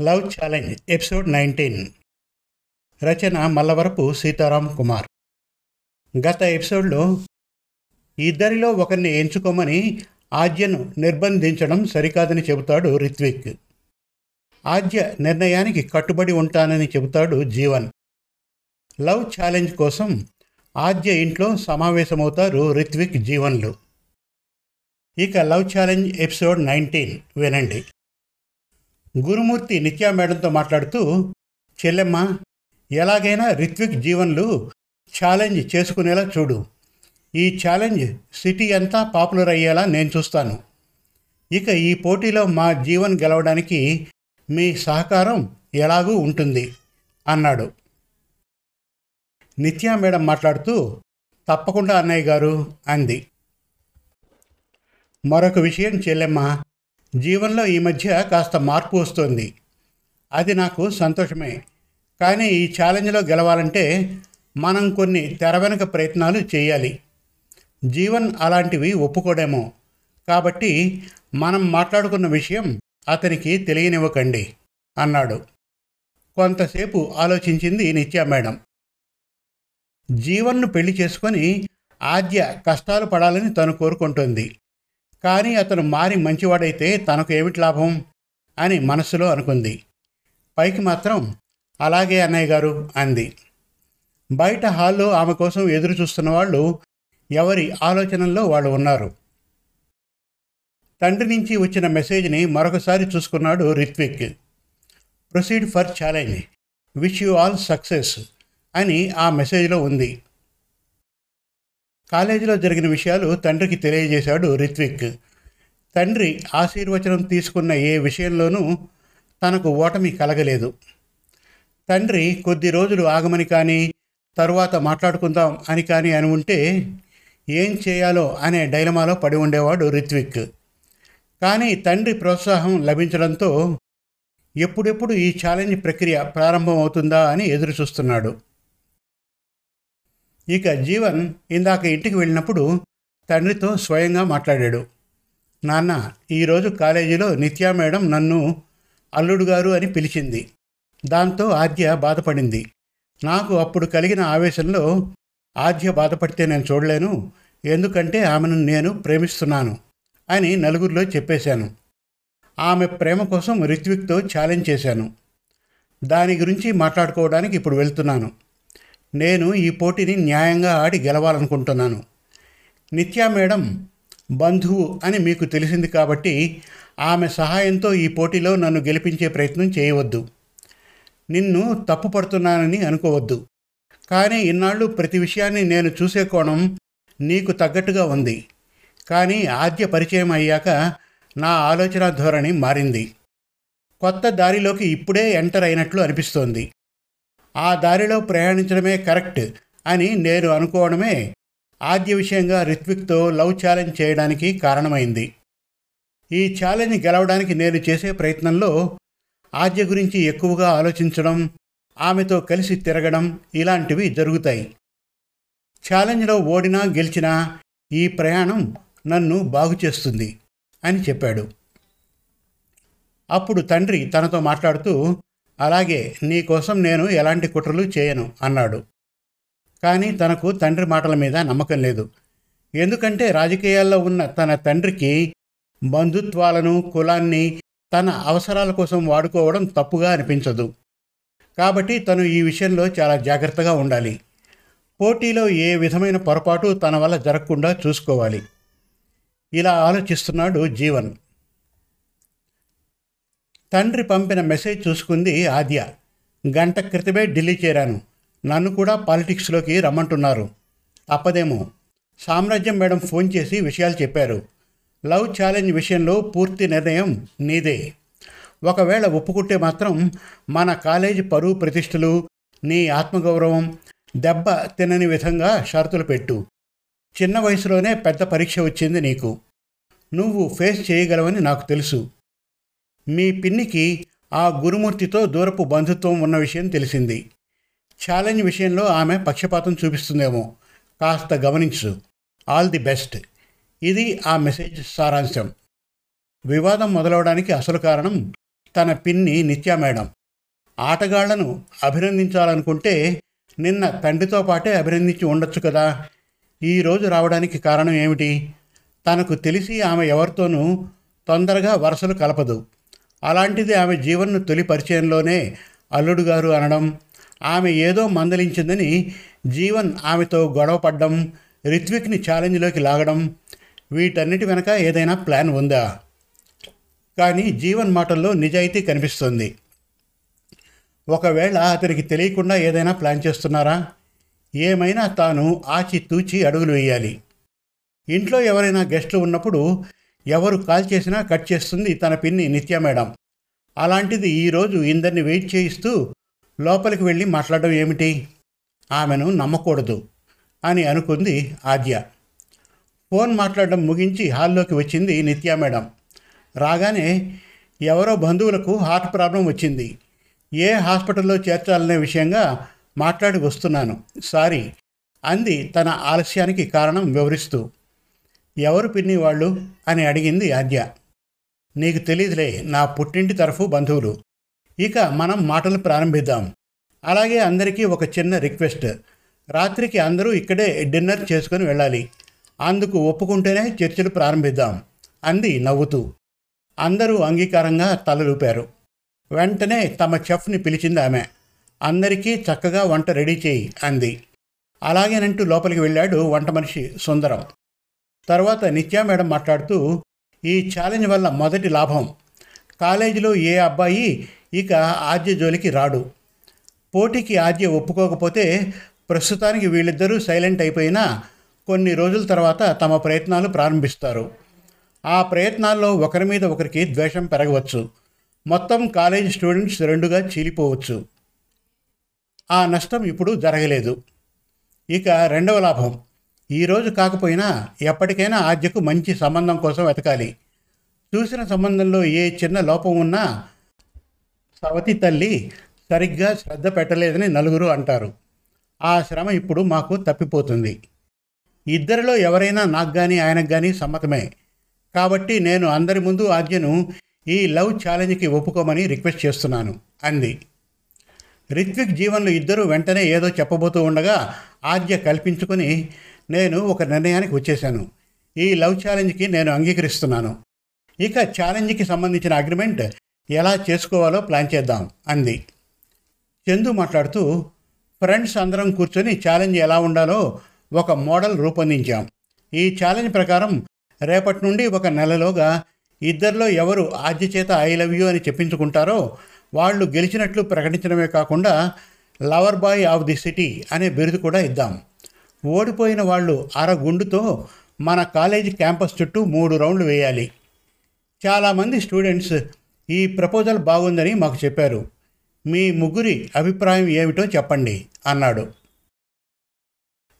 Love challenge episode nineteen. Rachana Mallavarapu Sitaram Kumar. గత ఎపిసోడ్లో ఇద్దరిలో ఒకరిని ఎంచుకోమని ఆద్యను నిర్బంధించడం సరికాదని చెబుతాడు రిత్విక్. ఆద్య నిర్ణయానికి కట్టుబడి ఉంటానని చెబుతాడు జీవన్. లవ్ ఛాలెంజ్ కోసం ఆద్య ఇంట్లో సమావేశమవుతారు రిత్విక్ జీవన్లు. ఇక లవ్ ఛాలెంజ్ ఎపిసోడ్ నైన్టీన్ వినండి. గురుమూర్తి నిత్యా మేడంతో మాట్లాడుతూ చెల్లెమ్మ ఎలాగైనా రిత్విక్ జీవన్లు ఛాలెంజ్ చేసుకునేలా చూడు. ఈ ఛాలెంజ్ సిటీ అంతా పాపులర్ అయ్యేలా నేను చూస్తాను. ఇక ఈ పోటీలో మా జీవన్ గెలవడానికి మీ సహకారం ఎలాగూ ఉంటుంది అన్నాడు. నిత్యా మేడం మాట్లాడుతూ తప్పకుండా అన్నయ్య గారు అంది. మరొక విషయం చెల్లెమ్మ జీవనంలో ఈ మధ్య కాస్త మార్పు వస్తుంది. అది నాకు సంతోషమే. కానీ ఈ ఛాలెంజ్లో గెలవాలంటే మనం కొన్ని తెర వెనక ప్రయత్నాలు చేయాలి. జీవన్ అలాంటివి ఒప్పుకోడేమో. కాబట్టి మనం మాట్లాడుకున్న విషయం అతనికి తెలియనివ్వకండి అన్నాడు. కొంతసేపు ఆలోచించింది నిత్యా మేడం. జీవన్ను పెళ్ళి చేసుకొని ఆద్య కష్టాలు పడాలని తను కోరుకుంటుంది. కానీ అతను మారి మంచివాడైతే తనకు ఏమిటి లాభం? అని మనసులో అనుకుంది. పైకి మాత్రం అలాగే అన్నయ్య గారు అంది. బయట హాల్లో ఆమె కోసం ఎదురు చూస్తున్న వాళ్ళు ఎవరి ఆలోచనల్లో వాళ్ళు ఉన్నారు? తండ్రి నుంచి వచ్చిన మెసేజ్ని మరొకసారి చూసుకున్నాడు Ritvik. Proceed for challenge. Wish you all success అని ఆ మెసేజ్లో ఉంది. కాలేజీలో జరిగిన విషయాలు తండ్రికి తెలియజేశాడు రిత్విక్. తండ్రి ఆశీర్వచనం తీసుకున్న ఏ విషయంలోనూ తనకు ఓటమి కలగలేదు. తండ్రి కొద్ది రోజులు ఆగమని కానీ తరువాత మాట్లాడుకుందాం అని కానీ అని ఉంటే ఏం చేయాలో అనే డైలమాలో పడి ఉండేవాడు రిత్విక్. కానీ తండ్రి ప్రోత్సాహం లభించడంతో ఎప్పుడెప్పుడు ఈ ఛాలెంజ్ ప్రక్రియ ప్రారంభం అవుతుందా అని ఎదురు చూస్తున్నాడు ఇక జీవన్ ఇందాక ఇంటికి వెళ్ళినప్పుడు తండ్రితో స్వయంగా మాట్లాడాడు. నాన్న ఈరోజు కాలేజీలో నిత్యా మేడం నన్ను అల్లుడు గారు అని పిలిచింది. దాంతో ఆద్య బాధపడింది. నాకు అప్పుడు కలిగిన ఆవేశంలో ఆద్య బాధపడితే నేను చూడలేను. ఎందుకంటే ఆమెను నేను ప్రేమిస్తున్నాను అని నలుగురిలో చెప్పేశాను. ఆమె ప్రేమ కోసం రిత్విక్తో ఛాలెంజ్ చేశాను. దాని గురించి మాట్లాడుకోవడానికి ఇప్పుడు వెళ్తున్నాను. నేను ఈ పోటీని న్యాయంగా ఆడి గెలవాలనుకుంటున్నాను. నిత్యా మేడం బంధువు అని మీకు తెలిసింది కాబట్టి ఆమె సహాయంతో ఈ పోటీలో నన్ను గెలిపించే ప్రయత్నం చేయవద్దు. నిన్ను తప్పు పడుతున్నానని అనుకోవద్దు. కానీ ఇన్నాళ్ళు ప్రతి విషయాన్ని నేను చూసే కోణం నీకు తగ్గట్టుగా ఉంది. కానీ ఆద్య పరిచయం అయ్యాక నా ఆలోచన ధోరణి మారింది. కొత్త దారిలోకి ఇప్పుడే ఎంటర్ అయినట్లు అనిపిస్తోంది. ఆ దారిలో ప్రయాణించడమే కరెక్ట్ అని నేను అనుకోవడమే ఆద్య విషయంగా రిత్విక్తో లవ్ ఛాలెంజ్ చేయడానికి కారణమైంది. ఈ ఛాలెంజ్ గెలవడానికి నేను చేసే ప్రయత్నంలో ఆద్య గురించి ఎక్కువగా ఆలోచించడం ఆమెతో కలిసి తిరగడం ఇలాంటివి జరుగుతాయి. ఛాలెంజ్లో ఓడినా గెలిచినా ఈ ప్రయాణం నన్ను బాగు చేస్తుంది అని చెప్పాడు. అప్పుడు తండ్రి తనతో మాట్లాడుతూ అలాగే నీకోసం నేను ఎలాంటి కుట్రలు చేయను అన్నాడు. కానీ తనకు తండ్రి మాటల మీద నమ్మకం లేదు. ఎందుకంటే రాజకీయాల్లో ఉన్న తన తండ్రికి బంధుత్వాలను కులాన్ని తన అవసరాల కోసం వాడుకోవడం తప్పుగా అనిపించదు. కాబట్టి తను ఈ విషయంలో చాలా జాగ్రత్తగా ఉండాలి. పోటీలో ఏ విధమైన పొరపాటు తన వల్ల జరగకుండా చూసుకోవాలి. ఇలా ఆలోచిస్తున్నాడు జీవన్. తండ్రి పంపిన మెసేజ్ చూసుకుంది ఆద్య. గంట క్రితమే ఢిల్లీ చేరాను. నన్ను కూడా పాలిటిక్స్లోకి రమ్మంటున్నారు. తప్పదేమో సామ్రాజ్యం మేడం ఫోన్ చేసి విషయాలు చెప్పారు. లవ్ ఛాలెంజ్ విషయంలో పూర్తి నిర్ణయం నీదే. ఒకవేళ ఒప్పుకుంటే మాత్రం మన కాలేజీ పరువు ప్రతిష్టలు నీ ఆత్మగౌరవం దెబ్బ తినని విధంగా షరతులు పెట్టు. చిన్న వయసులోనే పెద్ద పరీక్ష వచ్చింది నీకు. నువ్వు ఫేస్ చేయగలవని నాకు తెలుసు. మీ పిన్నికి ఆ గురుమూర్తితో దూరపు బంధుత్వం ఉన్న విషయం తెలిసింది. ఛాలెంజ్ విషయంలో ఆమె పక్షపాతం చూపిస్తుందేమో. కాస్త గమనించు. All the best. ఇది ఆ మెసేజ్ సారాంశం. వివాదం మొదలవడానికి అసలు కారణం తన పిన్ని నిత్యా మేడం. ఆటగాళ్ళను అభినందించాలనుకుంటే నిన్న తండ్రితో పాటే అభినందించి ఉండొచ్చు కదా. ఈరోజు రావడానికి కారణం ఏమిటి? తనకు తెలిసి ఆమె ఎవరితోనూ తొందరగా వరుసలు కలపదు. అలాంటిది ఆమె జీవన్ను తొలి పరిచయంలోనే అల్లుడు గారు అనడం ఆమె ఏదో మందలించిందని జీవన్ ఆమెతో గొడవపడ్డం రిత్విక్ని ఛాలెంజ్లోకి లాగడం వీటన్నిటి వెనక ఏదైనా ప్లాన్ ఉందా? కానీ జీవన్ మాటల్లో నిజాయితీ కనిపిస్తుంది. ఒకవేళ అతనికి తెలియకుండా ఏదైనా ప్లాన్ చేస్తున్నారా? ఏమైనా తాను ఆచి తూచి అడుగులు వేయాలి. ఇంట్లో ఎవరైనా గెస్టులు ఉన్నప్పుడు ఎవరు కాల్ చేసినా కట్ చేస్తుంది తన పిన్ని నిత్య మేడం. అలాంటిది ఈరోజు ఇందరిని వెయిట్ చేయిస్తూ లోపలికి వెళ్ళి మాట్లాడడం ఏమిటి? ఆమెను నమ్మకూడదు అని అనుకుంది ఆద్య. ఫోన్ మాట్లాడడం ముగించి హాల్లోకి వచ్చింది నిత్యా మేడం. రాగానే ఎవరో బంధువులకు హార్ట్ ప్రాబ్లం వచ్చింది. ఏ హాస్పిటల్లో చేర్చాలనే విషయంగా మాట్లాడి వస్తున్నాను. సారీ అంది తన ఆలస్యానికి కారణం వివరిస్తూ. ఎవరు పిన్ని వాళ్ళు అని అడిగింది ఆద్య. నీకు తెలియదులే నా పుట్టింటి తరఫు బంధువులు. ఇక మనం మాటలు ప్రారంభిద్దాం. అలాగే అందరికీ ఒక చిన్న రిక్వెస్ట్. రాత్రికి అందరూ ఇక్కడే డిన్నర్ చేసుకొని వెళ్ళాలి. అందుకు ఒప్పుకుంటేనే చర్చలు ప్రారంభిద్దాం అంది నవ్వుతూ. అందరూ అంగీకారంగా తలలూపారు. వెంటనే తమ చెఫ్ని పిలిచింది ఆమె. అందరికీ చక్కగా వంట రెడీ చేయి అంది. అలాగేనంటూ లోపలికి వెళ్ళాడు వంట మనిషి సుందరం. తర్వాత నిత్యా మేడం మాట్లాడుతూ ఈ ఛాలెంజ్ వల్ల మొదటి లాభం. కాలేజీలో ఏ అబ్బాయి ఇక ఆద్య జోలికి రాడు. పోటీకి ఆద్య ఒప్పుకోకపోతే ప్రస్తుతానికి వీళ్ళిద్దరూ సైలెంట్ అయిపోయినా కొన్ని రోజుల తర్వాత తమ ప్రయత్నాలు ప్రారంభిస్తారు. ఆ ప్రయత్నాల్లో ఒకరి మీద ఒకరికి ద్వేషం పెరగవచ్చు. మొత్తం కాలేజ్ స్టూడెంట్స్ రెండుగా చీలిపోవచ్చు. ఆ నష్టం ఇప్పుడు జరగలేదు. ఇక రెండవ లాభం. ఈరోజు కాకపోయినా ఎప్పటికైనా ఆద్యకు మంచి సంబంధం కోసం వెతకాలి. చూసిన సంబంధంలో ఏ చిన్న లోపం ఉన్నా సవతి తల్లి సరిగ్గా శ్రద్ధ పెట్టలేదని నలుగురు అంటారు. ఆ శ్రమ ఇప్పుడు మాకు తప్పిపోతుంది. ఇద్దరిలో ఎవరైనా నాకు కానీ ఆయనకు కానీ సమ్మతమే. కాబట్టి నేను అందరి ముందు ఆద్యను ఈ లవ్ ఛాలెంజ్కి ఒప్పుకోమని రిక్వెస్ట్ చేస్తున్నాను అంది. రిత్విక్ జీవన్లు ఇద్దరూ వెంటనే ఏదో చెప్పబోతూ ఉండగా ఆద్య కల్పించుకొని నేను ఒక నిర్ణయానికి వచ్చేశాను. ఈ లవ్ ఛాలెంజ్కి నేను అంగీకరిస్తున్నాను. ఇక ఛాలెంజ్కి సంబంధించిన అగ్రిమెంట్ ఎలా చేసుకోవాలో ప్లాన్ చేద్దాం అంది. చందు మాట్లాడుతూ ఫ్రెండ్స్ అందరం కూర్చొని ఛాలెంజ్ ఎలా ఉండాలో ఒక మోడల్ రూపొందించాం. ఈ ఛాలెంజ్ ప్రకారం రేపటి నుండి ఒక నెలలోగా ఇద్దరిలో ఎవరు ఆద్య చేత ఐ లవ్ యూ అని చెప్పించుకుంటారో వాళ్ళు గెలిచినట్లు ప్రకటించడమే కాకుండా lover boy of the city అనే బిరుదు కూడా ఇద్దాం. ఓడిపోయిన వాళ్ళు అరగుండుతో మన కాలేజీ క్యాంపస్ చుట్టూ మూడు రౌండ్లు వేయాలి. చాలామంది స్టూడెంట్స్ ఈ ప్రపోజల్ బాగుందని మాకు చెప్పారు. మీ ముగ్గురి అభిప్రాయం ఏమిటో చెప్పండి అన్నాడు.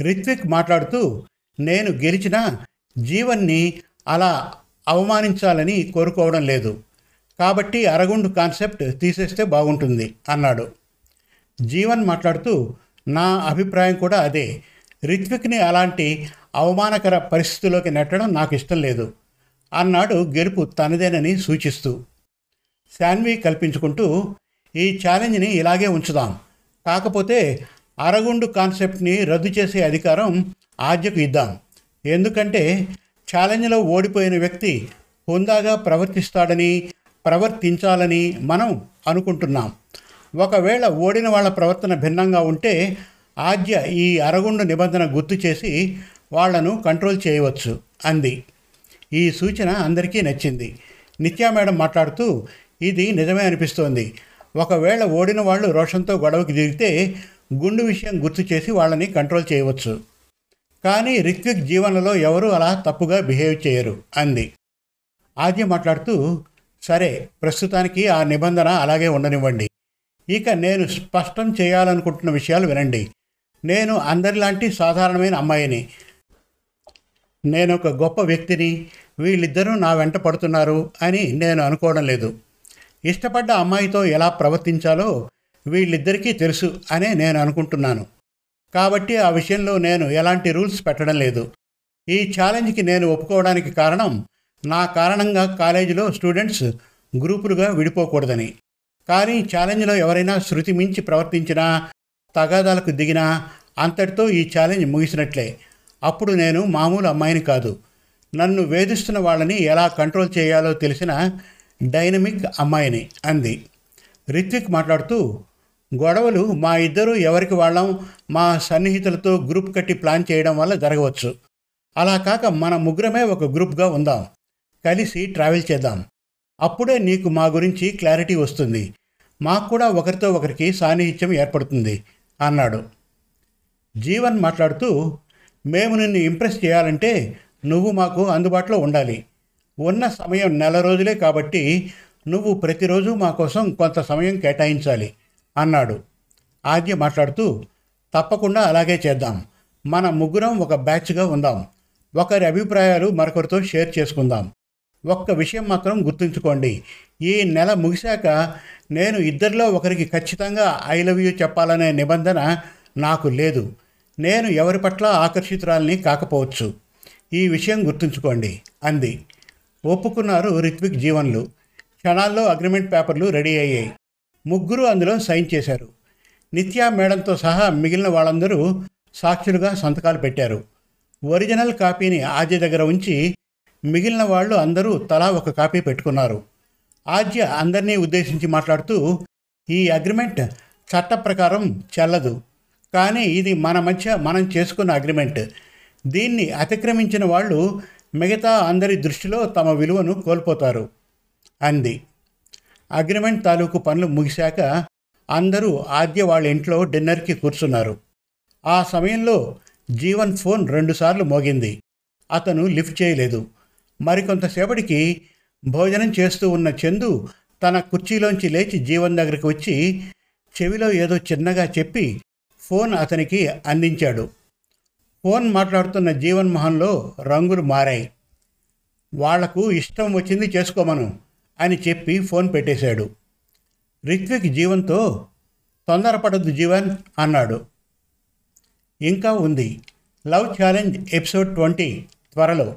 రిత్విక్ మాట్లాడుతూ నేను గెలిచిన జీవన్ని అలా అవమానించాలని కోరుకోవడం లేదు. కాబట్టి అరగుండు కాన్సెప్ట్ తీసేస్తే బాగుంటుంది అన్నాడు. జీవన్ మాట్లాడుతూ నా అభిప్రాయం కూడా అదే. రిత్విక్ని అలాంటి అవమానకర పరిస్థితిలోకి నెట్టడం నాకు ఇష్టం లేదు. అన్నాడు గెలుపు తనదేనని సూచిస్తూ. శాన్వి కల్పించుకుంటూ ఈ ఛాలెంజ్ని ఇలాగే ఉంచుదాం. కాకపోతే అరగుండు కాన్సెప్ట్ని రద్దు చేసే అధికారం ఆద్యకు ఇద్దాం. ఎందుకంటే ఛాలెంజ్లో ఓడిపోయిన వ్యక్తి హుందాగా ప్రవర్తిస్తాడని ప్రవర్తించాలని మనం అనుకుంటున్నాం. ఒకవేళ ఓడిన వాళ్ళ ప్రవర్తన భిన్నంగా ఉంటే ఆద్య ఈ అరగుండు నిబంధన గుర్తు చేసి వాళ్ళను కంట్రోల్ చేయవచ్చు అంది. ఈ సూచన అందరికీ నచ్చింది. నిత్యా మేడం మాట్లాడుతూ ఇది నిజమే అనిపిస్తోంది. ఒకవేళ ఓడిన వాళ్ళు రోషంతో గొడవకి దిగితే గుండు విషయం గుర్తు చేసి వాళ్ళని కంట్రోల్ చేయవచ్చు. కానీ రిత్విక్ జీవనలో ఎవరూ అలా తప్పుగా బిహేవ్ చేయరు అంది. ఆద్య మాట్లాడుతూ సరే ప్రస్తుతానికి ఆ నిబంధన అలాగే ఉండనివ్వండి. ఇక నేను స్పష్టం చేయాలనుకుంటున్న విషయాలు వినండి. నేను అందరిలాంటి సాధారణమైన అమ్మాయిని. నేను ఒక గొప్ప వ్యక్తిని వీళ్ళిద్దరూ నా వెంట పడుతున్నారు అని నేను అనుకోవడం లేదు. ఇష్టపడ్డ అమ్మాయితో ఎలా ప్రవర్తించాలో వీళ్ళిద్దరికీ తెలుసు అనే నేను అనుకుంటున్నాను. కాబట్టి ఆ విషయంలో నేను ఎలాంటి రూల్స్ పెట్టడం లేదు. ఈ ఛాలెంజ్కి నేను ఒప్పుకోవడానికి కారణం నా కారణంగా కాలేజీలో స్టూడెంట్స్ గ్రూపులుగా విడిపోకూడదని. కానీ ఛాలెంజ్లో ఎవరైనా శృతి మించి ప్రవర్తించినా తగాదాలకు దిగినా అంతటితో ఈ ఛాలెంజ్ ముగిసినట్లే. అప్పుడు నేను మామూలు అమ్మాయిని కాదు. నన్ను వేధిస్తున్న వాళ్ళని ఎలా కంట్రోల్ చేయాలో తెలిసిన డైనమిక్ అమ్మాయిని అంది. రిత్విక్ మాట్లాడుతూ గొడవలు మా ఇద్దరు ఎవరికి వాళ్ళం? మా సన్నిహితులతో గ్రూప్ కట్టి ప్లాన్ చేయడం వల్ల జరగవచ్చు. అలా కాక మన ముగ్గురమే ఒక గ్రూప్గా ఉందాం. కలిసి ట్రావెల్ చేద్దాం. అప్పుడే నీకు మా గురించి క్లారిటీ వస్తుంది. మాకు కూడా ఒకరితో ఒకరికి సాన్నిహిత్యం ఏర్పడుతుంది. అన్నాడు. జీవన్ మాట్లాడుతూ మేము నిన్ను ఇంప్రెస్ చేయాలంటే నువ్వు మాకు అందుబాటులో ఉండాలి. ఉన్న సమయం నెల రోజులే కాబట్టి నువ్వు ప్రతిరోజు మా కోసం కొంత సమయం కేటాయించాలి అన్నాడు. ఆద్య మాట్లాడుతూ తప్పకుండా అలాగే చేద్దాం. మన ముగ్గురం ఒక బ్యాచ్గా ఉందాం. ఒకరి అభిప్రాయాలు మరొకరితో షేర్ చేసుకుందాం. ఒక్క విషయం మాత్రం గుర్తుంచుకోండి. ఈ నెల ముగిశాక నేను ఇద్దరిలో ఒకరికి ఖచ్చితంగా ఐ లవ్ యూ చెప్పాలనే నిబంధన నాకు లేదు. నేను ఎవరి పట్ల ఆకర్షితురాల్ని కాకపోవచ్చు. ఈ విషయం గుర్తుంచుకోండి అంది. ఒప్పుకున్నారు రిత్విక్ జీవన్లు. క్షణాల్లో అగ్రిమెంట్ పేపర్లు రెడీ అయ్యాయి. ముగ్గురు అందులో సైన్ చేశారు. నిత్యా మేడంతో సహా మిగిలిన వాళ్ళందరూ సాక్షులుగా సంతకాలు పెట్టారు. ఒరిజినల్ కాపీని ఆజీ దగ్గర ఉంచి మిగిలిన వాళ్ళు అందరూ తలా ఒక కాపీ పెట్టుకున్నారు. ఆద్య అందరినీ ఉద్దేశించి మాట్లాడుతూ ఈ అగ్రిమెంట్ చట్ట ప్రకారం చెల్లదు. కానీ ఇది మన మధ్య మనం చేసుకున్న అగ్రిమెంట్. దీన్ని అతిక్రమించిన వాళ్ళు మిగతా అందరి దృష్టిలో తమ విలువను కోల్పోతారు అంది. అగ్రిమెంట్ తాలూకు పనులు ముగిశాక అందరూ ఆద్య వాళ్ళ ఇంట్లో డిన్నర్కి కూర్చున్నారు. ఆ సమయంలో జీవన్ ఫోన్ రెండుసార్లు మోగింది. అతను లిఫ్ట్ చేయలేదు. మరికొంతసేపటికి భోజనం చేస్తూ ఉన్న చందు తన కుర్చీలోంచి లేచి జీవన్ దగ్గరికి వచ్చి చెవిలో ఏదో చిన్నగా చెప్పి ఫోన్ అతనికి అందించాడు. ఫోన్ మాట్లాడుతున్న జీవన్ మొహంలో రంగులు మారాయి. వాళ్ళకు ఇష్టం వచ్చింది చేసుకోమను అని చెప్పి ఫోన్ పెట్టేశాడు. రిత్విక్ జీవన్తో తొందరపడద్దు జీవన్ అన్నాడు. ఇంకా ఉంది. లవ్ ఛాలెంజ్ ఎపిసోడ్ ట్వంటీ త్వరలో